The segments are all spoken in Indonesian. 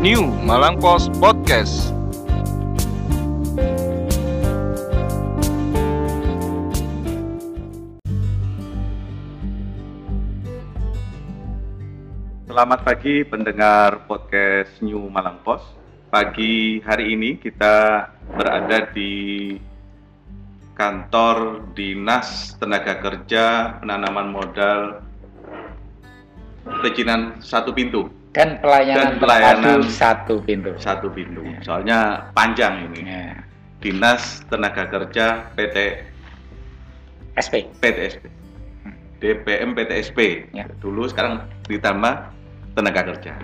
New Malang Post Podcast. Selamat pagi pendengar podcast New Malang Post. Pagi hari ini kita berada di kantor Dinas Tenaga Kerja Penanaman Modal Perizinan Satu Pintu. Dan pelayanan, Dan pelayanan terpadu satu pintu. Satu pintu. Ya. Soalnya panjang ini. Ya. Dinas Tenaga Kerja PT SP. PTSP. DPM PTSP. Ya. Dulu sekarang ditambah tenaga kerja.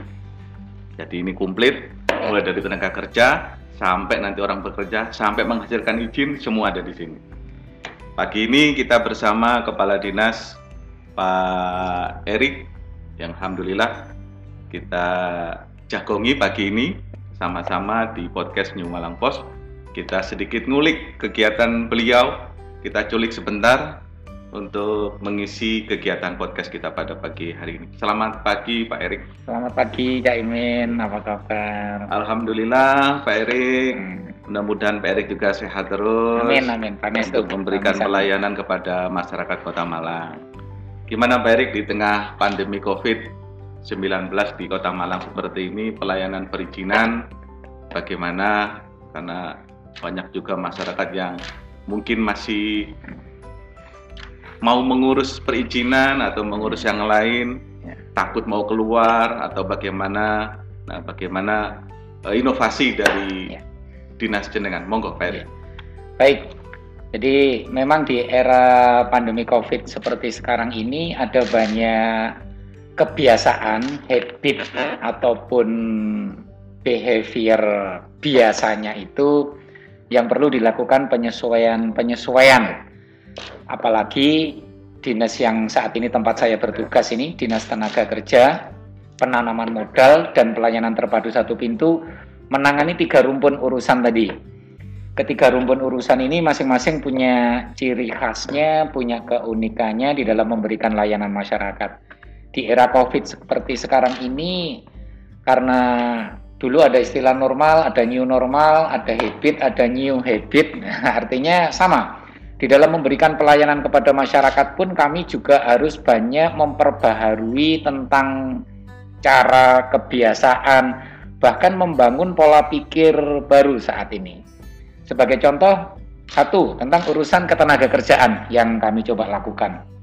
Jadi ini komplit mulai dari tenaga kerja sampai nanti orang bekerja sampai menghasilkan izin semua ada di sini. Pagi ini kita bersama Kepala Dinas Pak Erik yang alhamdulillah kita jagongi pagi ini sama-sama di podcast New Malang Post. Kita sedikit ngulik kegiatan beliau, kita culik sebentar untuk mengisi kegiatan podcast kita pada pagi hari ini. Selamat pagi Pak Erik. Selamat pagi Kak Imin, apa kabar? Alhamdulillah Pak Erik. Hmm. Mudah-mudahan Pak Erik juga sehat terus. Amin, amin. Panestu. Untuk memberikan Amin. pelayanan kepada masyarakat Kota Malang. Gimana Pak Erik di tengah pandemi COVID-19 di Kota Malang seperti ini, pelayanan perizinan bagaimana? Karena banyak juga masyarakat yang mungkin masih mau mengurus perizinan atau mengurus yang lain, Ya. takut mau keluar atau bagaimana? Nah, bagaimana eh, inovasi dari Ya. dinas jenengan? Monggo Pak Erik. Baik. Jadi memang di era pandemi COVID seperti sekarang ini ada banyak kebiasaan, habit ataupun behavior biasanya itu yang perlu dilakukan penyesuaian-penyesuaian. Apalagi dinas yang saat ini tempat saya bertugas ini, Dinas Tenaga Kerja, penanaman modal dan pelayanan terpadu satu pintu menangani tiga rumpun urusan tadi. Ketiga rumpun urusan ini masing-masing punya ciri khasnya, punya keunikannya di dalam memberikan layanan masyarakat. Di era COVID seperti sekarang ini, karena dulu ada istilah normal, ada new normal, ada habit, ada new habit, artinya sama. Di dalam memberikan pelayanan kepada masyarakat pun kami juga harus banyak memperbaharui tentang cara kebiasaan, bahkan membangun pola pikir baru saat ini. Sebagai contoh, satu tentang urusan ketenaga kerjaan yang kami coba lakukan.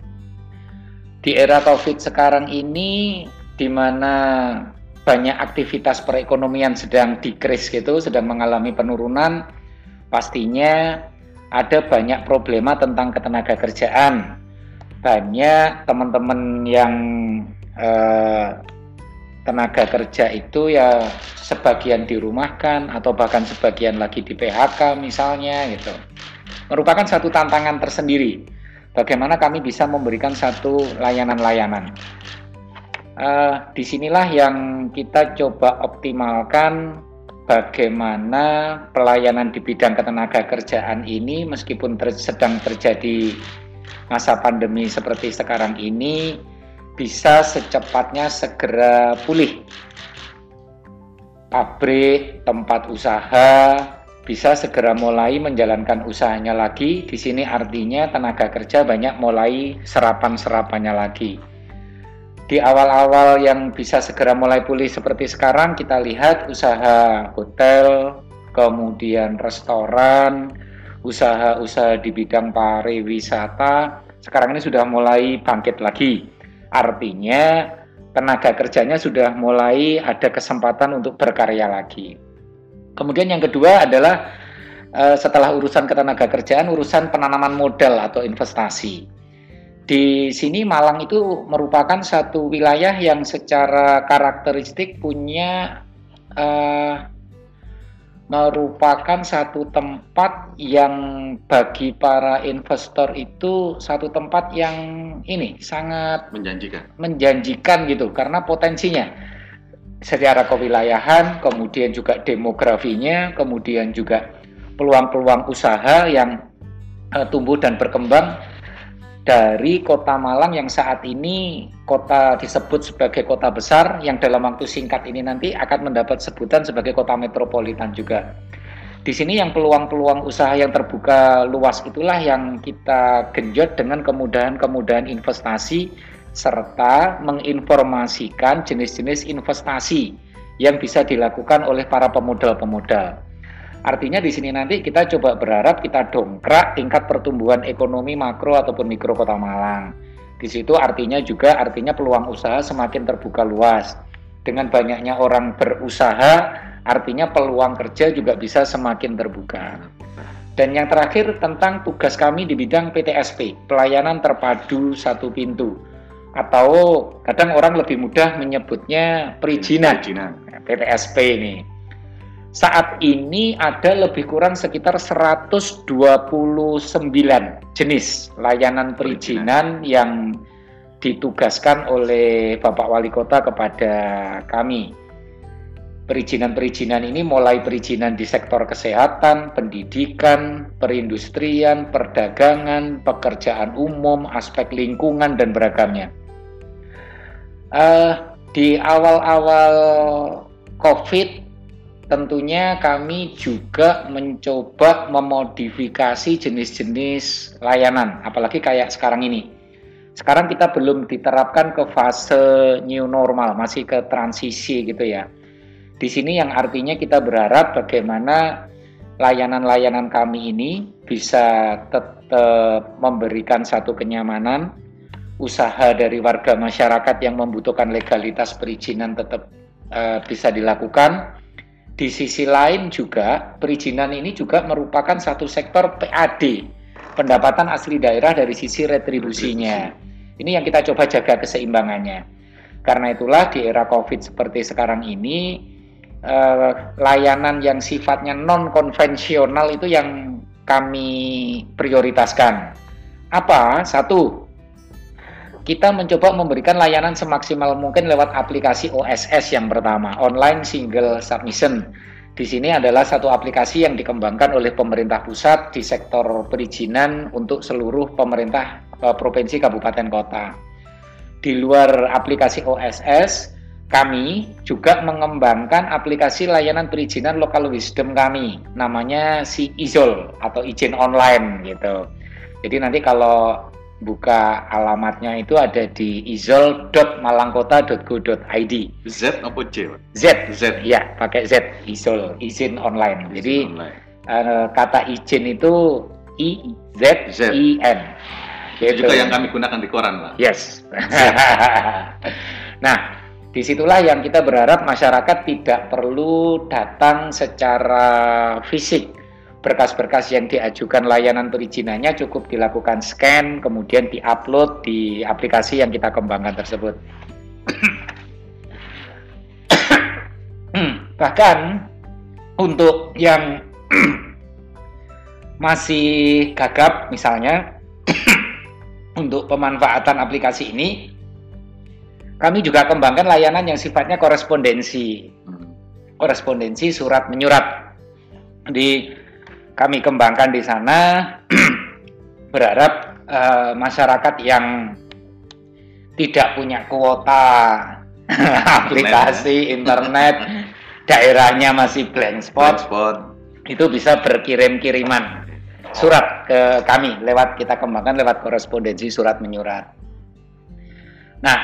Di era COVID sekarang ini, di mana banyak aktivitas perekonomian sedang dikris gitu, sedang mengalami penurunan, pastinya ada banyak problema tentang ketenaga kerjaan. Banyak teman-teman yang eh, tenaga kerja itu ya sebagian dirumahkan atau bahkan sebagian lagi di PHK misalnya gitu. Merupakan satu tantangan tersendiri. Bagaimana kami bisa memberikan satu layanan-layanan. Eh, di sinilah yang kita coba optimalkan bagaimana pelayanan di bidang ketenaga kerjaan ini meskipun ter- sedang terjadi masa pandemi seperti sekarang ini bisa secepatnya segera pulih. Pabrik, tempat usaha bisa segera mulai menjalankan usahanya lagi. Di sini artinya tenaga kerja banyak mulai serapan-serapannya lagi. Di awal-awal yang bisa segera mulai pulih seperti sekarang, kita lihat usaha hotel, kemudian restoran, usaha-usaha di bidang pariwisata, sekarang ini sudah mulai bangkit lagi. Artinya tenaga kerjanya sudah mulai ada kesempatan untuk berkarya lagi. Kemudian yang kedua adalah eh, setelah urusan ketenaga kerjaan, urusan penanaman modal atau investasi. Di sini Malang itu merupakan satu wilayah yang secara karakteristik punya eh, merupakan satu tempat yang bagi para investor itu satu tempat yang ini sangat Menjanjikan. menjanjikan gitu karena potensinya secara kewilayahan, kemudian juga demografinya, kemudian juga peluang-peluang usaha yang eh, tumbuh dan berkembang dari kota Malang yang saat ini kota disebut sebagai kota besar yang dalam waktu singkat ini nanti akan mendapat sebutan sebagai kota metropolitan juga. Di sini yang peluang-peluang usaha yang terbuka luas itulah yang kita genjot dengan kemudahan-kemudahan investasi serta menginformasikan jenis-jenis investasi yang bisa dilakukan oleh para pemodal-pemodal. Artinya di sini nanti kita coba berharap kita dongkrak tingkat pertumbuhan ekonomi makro ataupun mikro kota Malang. Di situ artinya juga artinya peluang usaha semakin terbuka luas. Dengan banyaknya orang berusaha, artinya peluang kerja juga bisa semakin terbuka. Dan yang terakhir tentang tugas kami di bidang PTSP, pelayanan terpadu satu pintu. Atau kadang orang lebih mudah menyebutnya perizinan, Perizinan. PTSP ini saat ini ada lebih kurang sekitar 129 jenis layanan perizinan yang ditugaskan oleh Bapak Wali Kota kepada kami. Perizinan-perizinan ini mulai perizinan di sektor kesehatan, pendidikan, perindustrian, perdagangan, pekerjaan umum, aspek lingkungan, dan beragamnya. Uh, di awal-awal COVID tentunya kami juga mencoba memodifikasi jenis-jenis layanan, apalagi kayak sekarang ini. Sekarang kita belum diterapkan ke fase new normal, masih ke transisi gitu ya. Di sini yang artinya kita berharap bagaimana layanan-layanan kami ini bisa tetap memberikan satu kenyamanan, usaha dari warga masyarakat yang membutuhkan legalitas perizinan tetap uh, bisa dilakukan di sisi lain juga perizinan ini juga merupakan satu sektor PAD, pendapatan asli daerah dari sisi retribusinya. Ini yang kita coba jaga keseimbangannya. Karena itulah di era Covid seperti sekarang ini eh, layanan yang sifatnya non konvensional itu yang kami prioritaskan. Apa? Satu, kita mencoba memberikan layanan semaksimal mungkin lewat aplikasi OSS yang pertama, Online Single Submission. Di sini adalah satu aplikasi yang dikembangkan oleh pemerintah pusat di sektor perizinan untuk seluruh pemerintah eh, provinsi kabupaten kota. Di luar aplikasi OSS, kami juga mengembangkan aplikasi layanan perizinan lokal wisdom kami, namanya si Izol atau izin online gitu. Jadi nanti kalau buka alamatnya itu ada di izol.malangkota.go.id. Z apa J? Z. Z. Ya, pakai Z. Izol, izin online. Izin Jadi online. eh, kata izin itu I Z Z. I N. Itu juga yang kami gunakan di koran, Pak. Yes. nah, di situlah yang kita berharap masyarakat tidak perlu datang secara fisik. Berkas-berkas yang diajukan layanan perizinannya cukup dilakukan scan, kemudian diupload di aplikasi yang kita kembangkan tersebut. Bahkan untuk yang masih gagap misalnya untuk pemanfaatan aplikasi ini kami juga kembangkan layanan yang sifatnya korespondensi Hmm. korespondensi surat menyurat di kami kembangkan di sana berharap eh, masyarakat yang tidak punya kuota aplikasi internet daerahnya masih blank spot Hotspot. itu bisa berkirim-kiriman surat ke kami lewat kita kembangkan lewat korespondensi surat menyurat. Nah,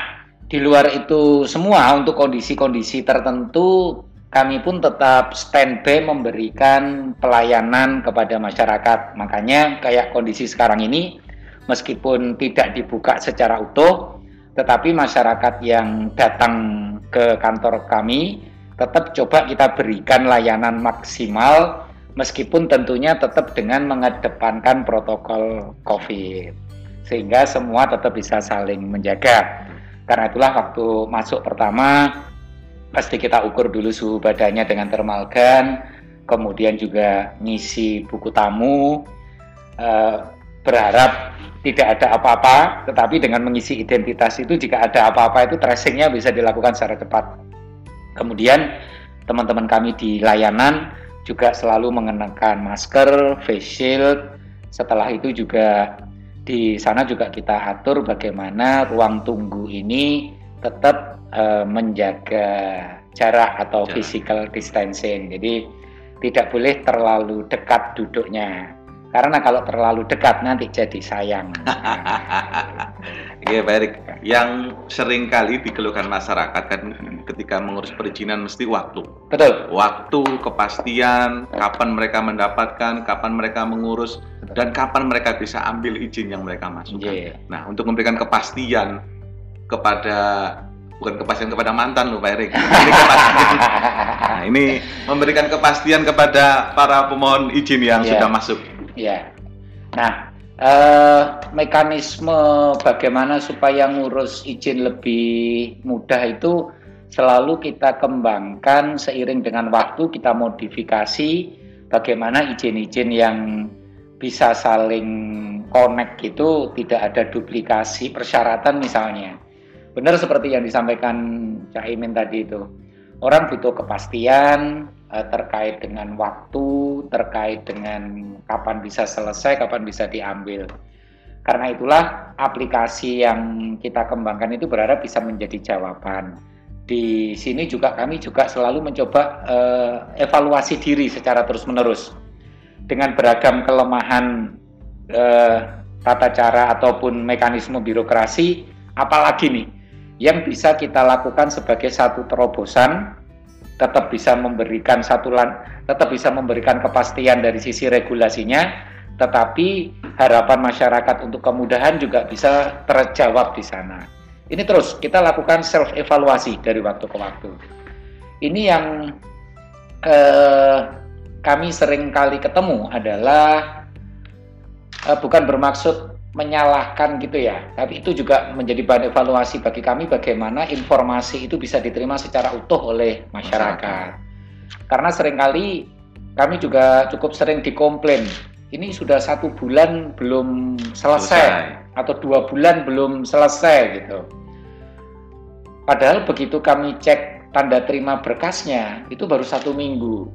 di luar itu semua untuk kondisi-kondisi tertentu kami pun tetap standby memberikan pelayanan kepada masyarakat. Makanya kayak kondisi sekarang ini meskipun tidak dibuka secara utuh tetapi masyarakat yang datang ke kantor kami tetap coba kita berikan layanan maksimal meskipun tentunya tetap dengan mengedepankan protokol COVID sehingga semua tetap bisa saling menjaga. Karena itulah waktu masuk pertama pasti kita ukur dulu suhu badannya dengan thermal gun, kemudian juga ngisi buku tamu, eh, berharap tidak ada apa-apa, tetapi dengan mengisi identitas itu jika ada apa-apa itu tracingnya bisa dilakukan secara cepat. Kemudian teman-teman kami di layanan juga selalu mengenakan masker, face shield. Setelah itu juga di sana juga kita atur bagaimana ruang tunggu ini tetap uh, menjaga jarak atau jarak. physical distancing. Jadi tidak boleh terlalu dekat duduknya. Karena kalau terlalu dekat nanti jadi sayang. Iya Pak Erik, yang sering kali dikeluhkan masyarakat kan ketika mengurus perizinan mesti waktu. Betul. Waktu, kepastian, kapan mereka mendapatkan, kapan mereka mengurus, dan kapan mereka bisa ambil izin yang mereka masukkan. Yeah. Nah, untuk memberikan kepastian kepada bukan kepastian kepada mantan loh Pak Erik. Ini kepastian. nah, ini memberikan kepastian kepada para pemohon izin yang yeah. sudah masuk. Iya. Yeah. Nah, eh, mekanisme bagaimana supaya ngurus izin lebih mudah itu selalu kita kembangkan seiring dengan waktu kita modifikasi bagaimana izin-izin yang bisa saling connect itu tidak ada duplikasi persyaratan misalnya benar seperti yang disampaikan Cak Imin tadi itu. Orang butuh kepastian uh, terkait dengan waktu, terkait dengan kapan bisa selesai, kapan bisa diambil. Karena itulah aplikasi yang kita kembangkan itu berharap bisa menjadi jawaban. Di sini juga kami juga selalu mencoba uh, evaluasi diri secara terus-menerus dengan beragam kelemahan uh, tata cara ataupun mekanisme birokrasi, apalagi nih yang bisa kita lakukan sebagai satu terobosan tetap bisa memberikan satu tetap bisa memberikan kepastian dari sisi regulasinya tetapi harapan masyarakat untuk kemudahan juga bisa terjawab di sana. Ini terus kita lakukan self evaluasi dari waktu ke waktu. Ini yang eh, kami sering kali ketemu adalah eh, bukan bermaksud menyalahkan gitu ya. Tapi itu juga menjadi bahan evaluasi bagi kami bagaimana informasi itu bisa diterima secara utuh oleh masyarakat. Karena sering kali kami juga cukup sering dikomplain. Ini sudah satu bulan belum selesai, selesai atau dua bulan belum selesai gitu. Padahal begitu kami cek tanda terima berkasnya itu baru satu minggu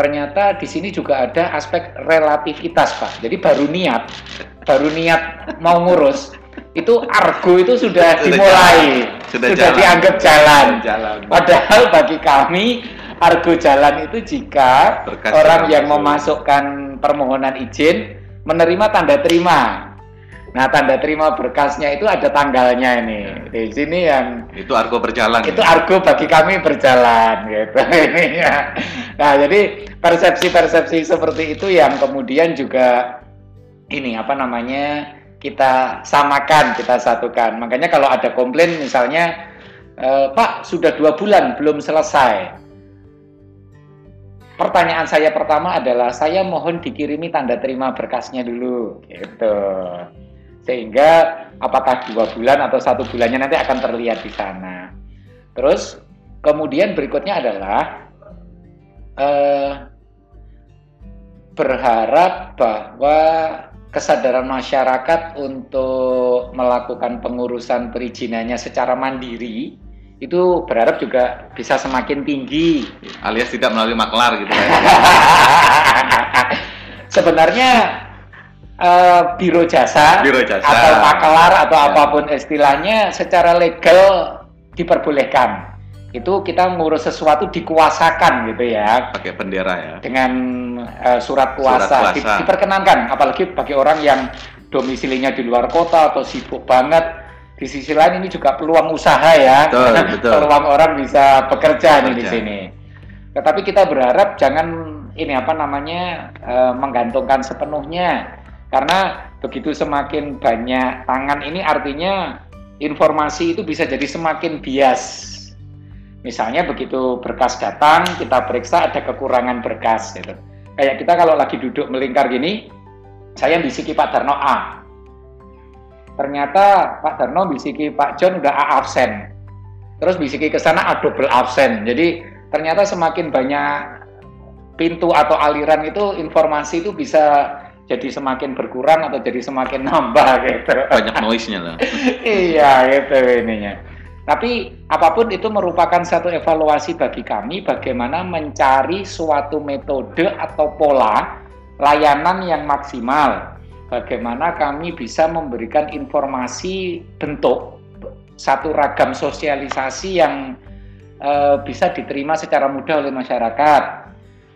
ternyata di sini juga ada aspek relativitas Pak. Jadi baru niat, baru niat mau ngurus, itu argo itu sudah, sudah dimulai, jalan. sudah, sudah jalan. dianggap jalan. jalan. Padahal bagi kami argo jalan itu jika orang yang memasukkan permohonan izin menerima tanda terima Nah, tanda terima berkasnya itu ada tanggalnya ini. Di sini yang itu argo berjalan. Itu ya? argo bagi kami berjalan gitu ini ya. Nah, jadi persepsi-persepsi seperti itu yang kemudian juga ini apa namanya? kita samakan, kita satukan. Makanya kalau ada komplain misalnya e, Pak sudah dua bulan belum selesai. Pertanyaan saya pertama adalah saya mohon dikirimi tanda terima berkasnya dulu, gitu sehingga apakah dua bulan atau satu bulannya nanti akan terlihat di sana. Terus kemudian berikutnya adalah eh, berharap bahwa kesadaran masyarakat untuk melakukan pengurusan perizinannya secara mandiri itu berharap juga bisa semakin tinggi alias tidak melalui maklar gitu ya. Sebenarnya uh, biro jasa, biro jasa atau makelar atau ya. apa pun istilahnya secara legal diperbolehkan. Itu kita ngurus sesuatu dikuasakan gitu ya. Pakai bendera ya. Dengan uh, surat kuasa, surat kuasa. Di, diperkenankan apalagi bagi orang yang domisilinya di luar kota atau sibuk banget. Di sisi lain ini juga peluang usaha ya. Betul, betul. peluang orang bisa bekerja, bekerja. nih di sini. Tetapi kita berharap jangan ini apa namanya uh, menggantungkan sepenuhnya karena begitu semakin banyak tangan ini artinya informasi itu bisa jadi semakin bias. Misalnya begitu berkas datang, kita periksa ada kekurangan berkas gitu. Kayak kita kalau lagi duduk melingkar gini, saya bisiki Pak Darno A. Ternyata Pak Darno bisiki Pak John udah A absen. Terus bisiki ke sana A double absen. Jadi ternyata semakin banyak pintu atau aliran itu informasi itu bisa jadi semakin berkurang atau jadi semakin nambah gitu. Banyak noise-nya lah. iya gitu ininya. Tapi apa pun itu merupakan satu evaluasi bagi kami bagaimana mencari suatu metode atau pola layanan yang maksimal bagaimana kami bisa memberikan informasi bentuk satu ragam sosialisasi yang uh, bisa diterima secara mudah oleh masyarakat.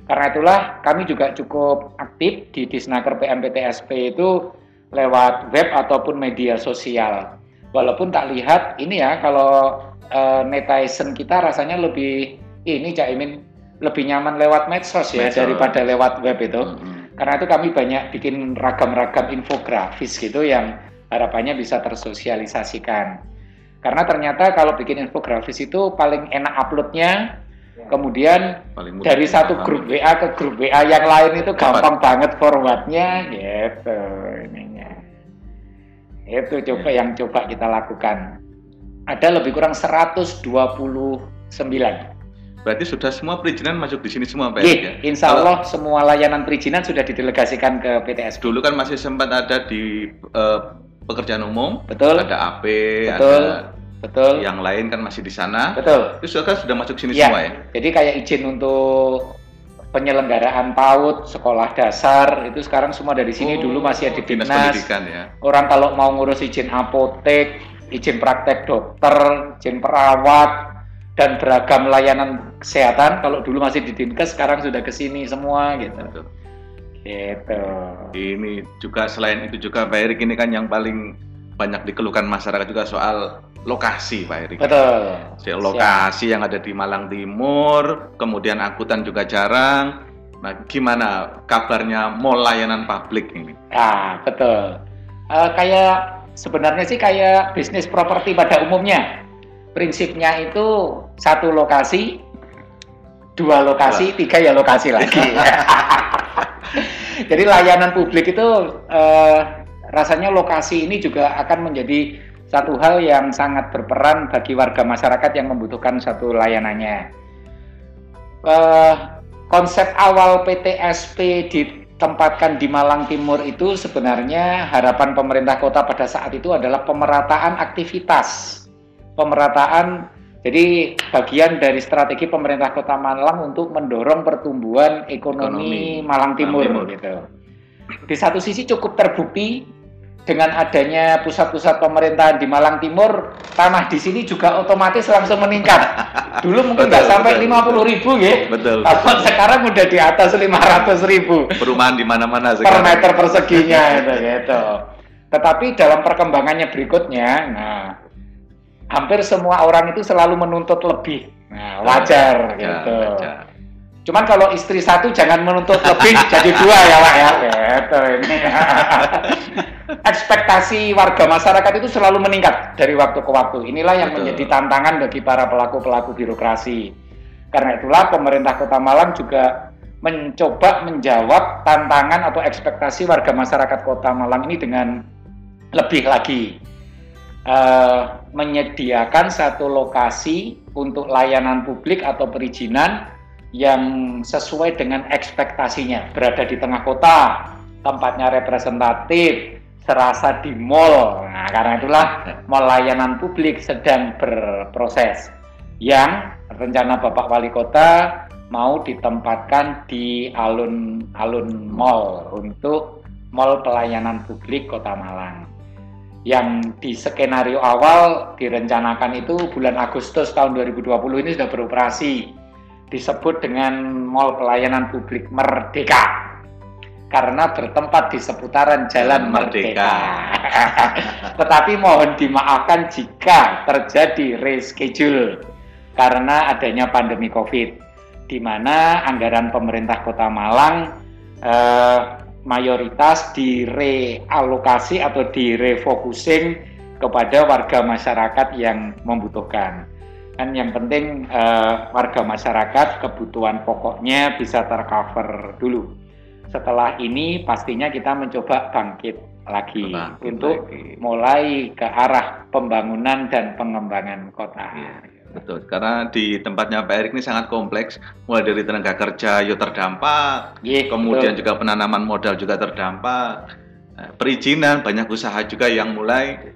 Karena itulah kami juga cukup aktif di Disnaker PMPTSP itu lewat web ataupun media sosial. Walaupun tak lihat ini ya kalau uh, netizen kita rasanya lebih ini Cak Imin lebih nyaman lewat medsos ya medsos. daripada lewat web itu. Hmm. Karena itu kami banyak bikin ragam-ragam infografis gitu yang harapannya bisa tersosialisasikan. Karena ternyata kalau bikin infografis itu paling enak uploadnya, ya. kemudian dari satu grup WA ke grup WA yang lain itu gampang banget forwardnya, gitu ininya. Itu coba ya. yang coba kita lakukan. Ada lebih kurang 129 Berarti sudah semua perizinan masuk di sini semua, Pak? ya? Insya Allah Kalau, semua layanan perizinan sudah didelegasikan ke PTS. Dulu kan masih sempat ada di uh, pekerjaan umum, betul. Ada AP, betul. ada betul. Yang lain kan masih di sana. Betul. Itu sudah kan sudah masuk sini ya. semua ya. Jadi kayak izin untuk penyelenggaraan PAUD, sekolah dasar itu sekarang semua dari sini oh, dulu masih ada di dinas. Pendidikan ya. Orang kalau mau ngurus izin apotek, izin praktek dokter, izin perawat, dan beragam layanan kesehatan. Kalau dulu masih di Dinkes, sekarang sudah ke sini semua gitu. Betul. Gitu. Ini juga selain itu juga Pak Erik ini kan yang paling banyak dikeluhkan masyarakat juga soal lokasi Pak Erik. Betul. Lokasi Siap. yang ada di Malang Timur, kemudian angkutan juga jarang. Nah, gimana kabarnya mall layanan publik ini? Ah, betul. Uh, kayak sebenarnya sih kayak bisnis properti pada umumnya prinsipnya itu satu lokasi, dua lokasi, tiga ya lokasi lagi. Jadi layanan publik itu eh, rasanya lokasi ini juga akan menjadi satu hal yang sangat berperan bagi warga masyarakat yang membutuhkan satu layanannya. Eh, konsep awal PTSP ditempatkan di Malang Timur itu sebenarnya harapan pemerintah kota pada saat itu adalah pemerataan aktivitas pemerataan jadi bagian dari strategi pemerintah Kota Malang untuk mendorong pertumbuhan ekonomi, ekonomi Malang Timur, Timur gitu. Di satu sisi cukup terbukti dengan adanya pusat-pusat pemerintahan di Malang Timur, tanah di sini juga otomatis langsung meningkat. Dulu mungkin nggak sampai lima puluh ribu ya, betul, tapi sekarang udah di atas lima ratus ribu. Perumahan di mana-mana per meter perseginya itu gitu. Tetapi dalam perkembangannya berikutnya, nah hampir semua orang itu selalu menuntut lebih. Nah, wajar ya, gitu. Wajar. Cuman kalau istri satu jangan menuntut lebih jadi dua ya Pak ya. Gitu ini. Ekspektasi warga masyarakat itu selalu meningkat dari waktu ke waktu. Inilah yang Betul. menjadi tantangan bagi para pelaku-pelaku birokrasi. Karena itulah pemerintah Kota Malang juga mencoba menjawab tantangan atau ekspektasi warga masyarakat Kota Malang ini dengan lebih lagi uh, menyediakan satu lokasi untuk layanan publik atau perizinan yang sesuai dengan ekspektasinya. Berada di tengah kota tempatnya representatif serasa di mall. Nah karena itulah mall layanan publik sedang berproses. Yang rencana Bapak Wali Kota mau ditempatkan di alun-alun mall untuk mall pelayanan publik Kota Malang. Yang di skenario awal direncanakan itu bulan Agustus tahun 2020 ini sudah beroperasi disebut dengan Mall Pelayanan Publik Merdeka karena bertempat di seputaran Jalan Merdeka. Merdeka. Tetapi mohon dimaafkan jika terjadi reschedule karena adanya pandemi Covid di mana anggaran pemerintah Kota Malang eh, mayoritas direalokasi atau direfocusing kepada warga masyarakat yang membutuhkan. Kan yang penting uh, warga masyarakat kebutuhan pokoknya bisa tercover dulu. Setelah ini pastinya kita mencoba bangkit lagi bangkit untuk lagi. mulai ke arah pembangunan dan pengembangan kota. Ya. Betul, karena di tempatnya Pak Erik ini sangat kompleks, mulai dari tenaga kerja yo terdampak, yeah, kemudian betul. juga penanaman modal juga terdampak, eh, perizinan banyak usaha juga yang mulai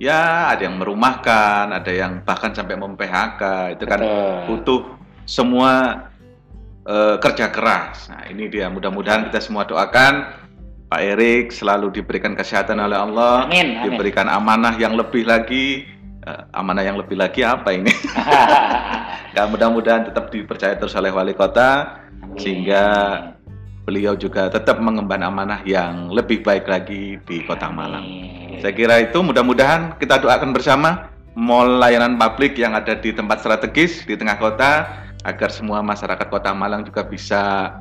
ya ada yang merumahkan, ada yang bahkan sampai mem-PHK, itu kan betul. butuh semua uh, kerja keras. Nah ini dia, mudah-mudahan kita semua doakan Pak Erik selalu diberikan kesehatan oleh Allah, Amin, amin. diberikan amanah yang lebih lagi. Eh, amanah yang lebih lagi apa ini? Ya, mudah-mudahan tetap dipercaya terus oleh wali kota sehingga beliau juga tetap mengemban amanah yang lebih baik lagi di Kota Malang. Saya kira itu mudah-mudahan kita doakan bersama mall layanan publik yang ada di tempat strategis di tengah kota agar semua masyarakat Kota Malang juga bisa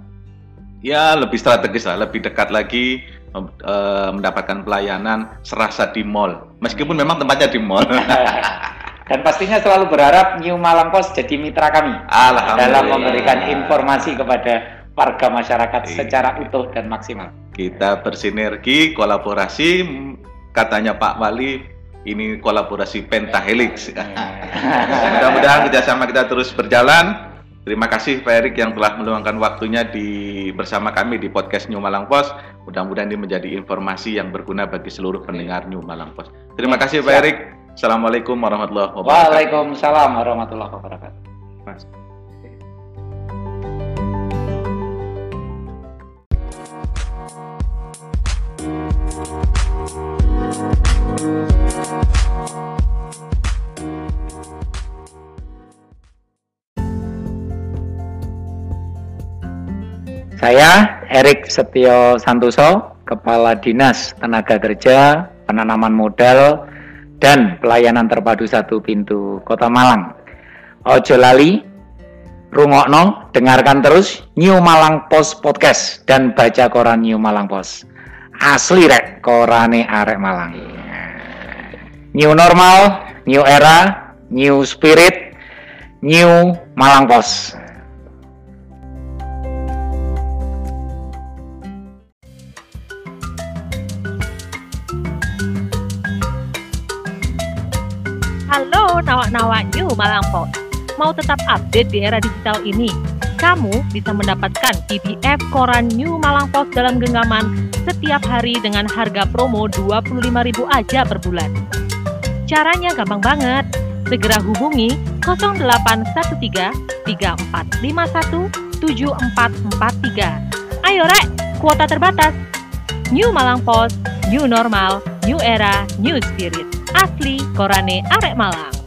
ya lebih strategis lah, lebih dekat lagi eh, mendapatkan pelayanan serasa di mall. Meskipun memang tempatnya di mall. Dan pastinya selalu berharap New Malang Pos jadi mitra kami dalam memberikan informasi kepada warga masyarakat Iya. secara utuh dan maksimal. Kita bersinergi, kolaborasi. Katanya Pak Wali, ini kolaborasi pentahelix. Mudah-mudahan kerjasama kita terus berjalan. Terima kasih Pak Erik yang telah meluangkan waktunya di bersama kami di podcast New Malang Post. Mudah-mudahan ini menjadi informasi yang berguna bagi seluruh pendengar New Malang Post. Terima kasih Pak. Erik. Assalamualaikum warahmatullahi wabarakatuh. Waalaikumsalam warahmatullahi wabarakatuh. Mas. Saya Erik Setio Santoso, Kepala Dinas Tenaga Kerja, Penanaman Modal, dan Pelayanan Terpadu Satu Pintu Kota Malang. Ojo lali, rungokno, dengarkan terus New Malang Post Podcast dan baca koran New Malang Post. Asli rek, korane arek Malang. New normal, new era, new spirit, new Malang Post. Halo nawak-nawak New Malang Post. Mau tetap update di era digital ini? Kamu bisa mendapatkan PDF koran New Malang Post dalam genggaman setiap hari dengan harga promo 25.000 aja per bulan. Caranya gampang banget. Segera hubungi 0813 3451 7443. Ayo rek, kuota terbatas. New Malang Post, New Normal, New Era, New Spirit. Asli Korane Arek Malang.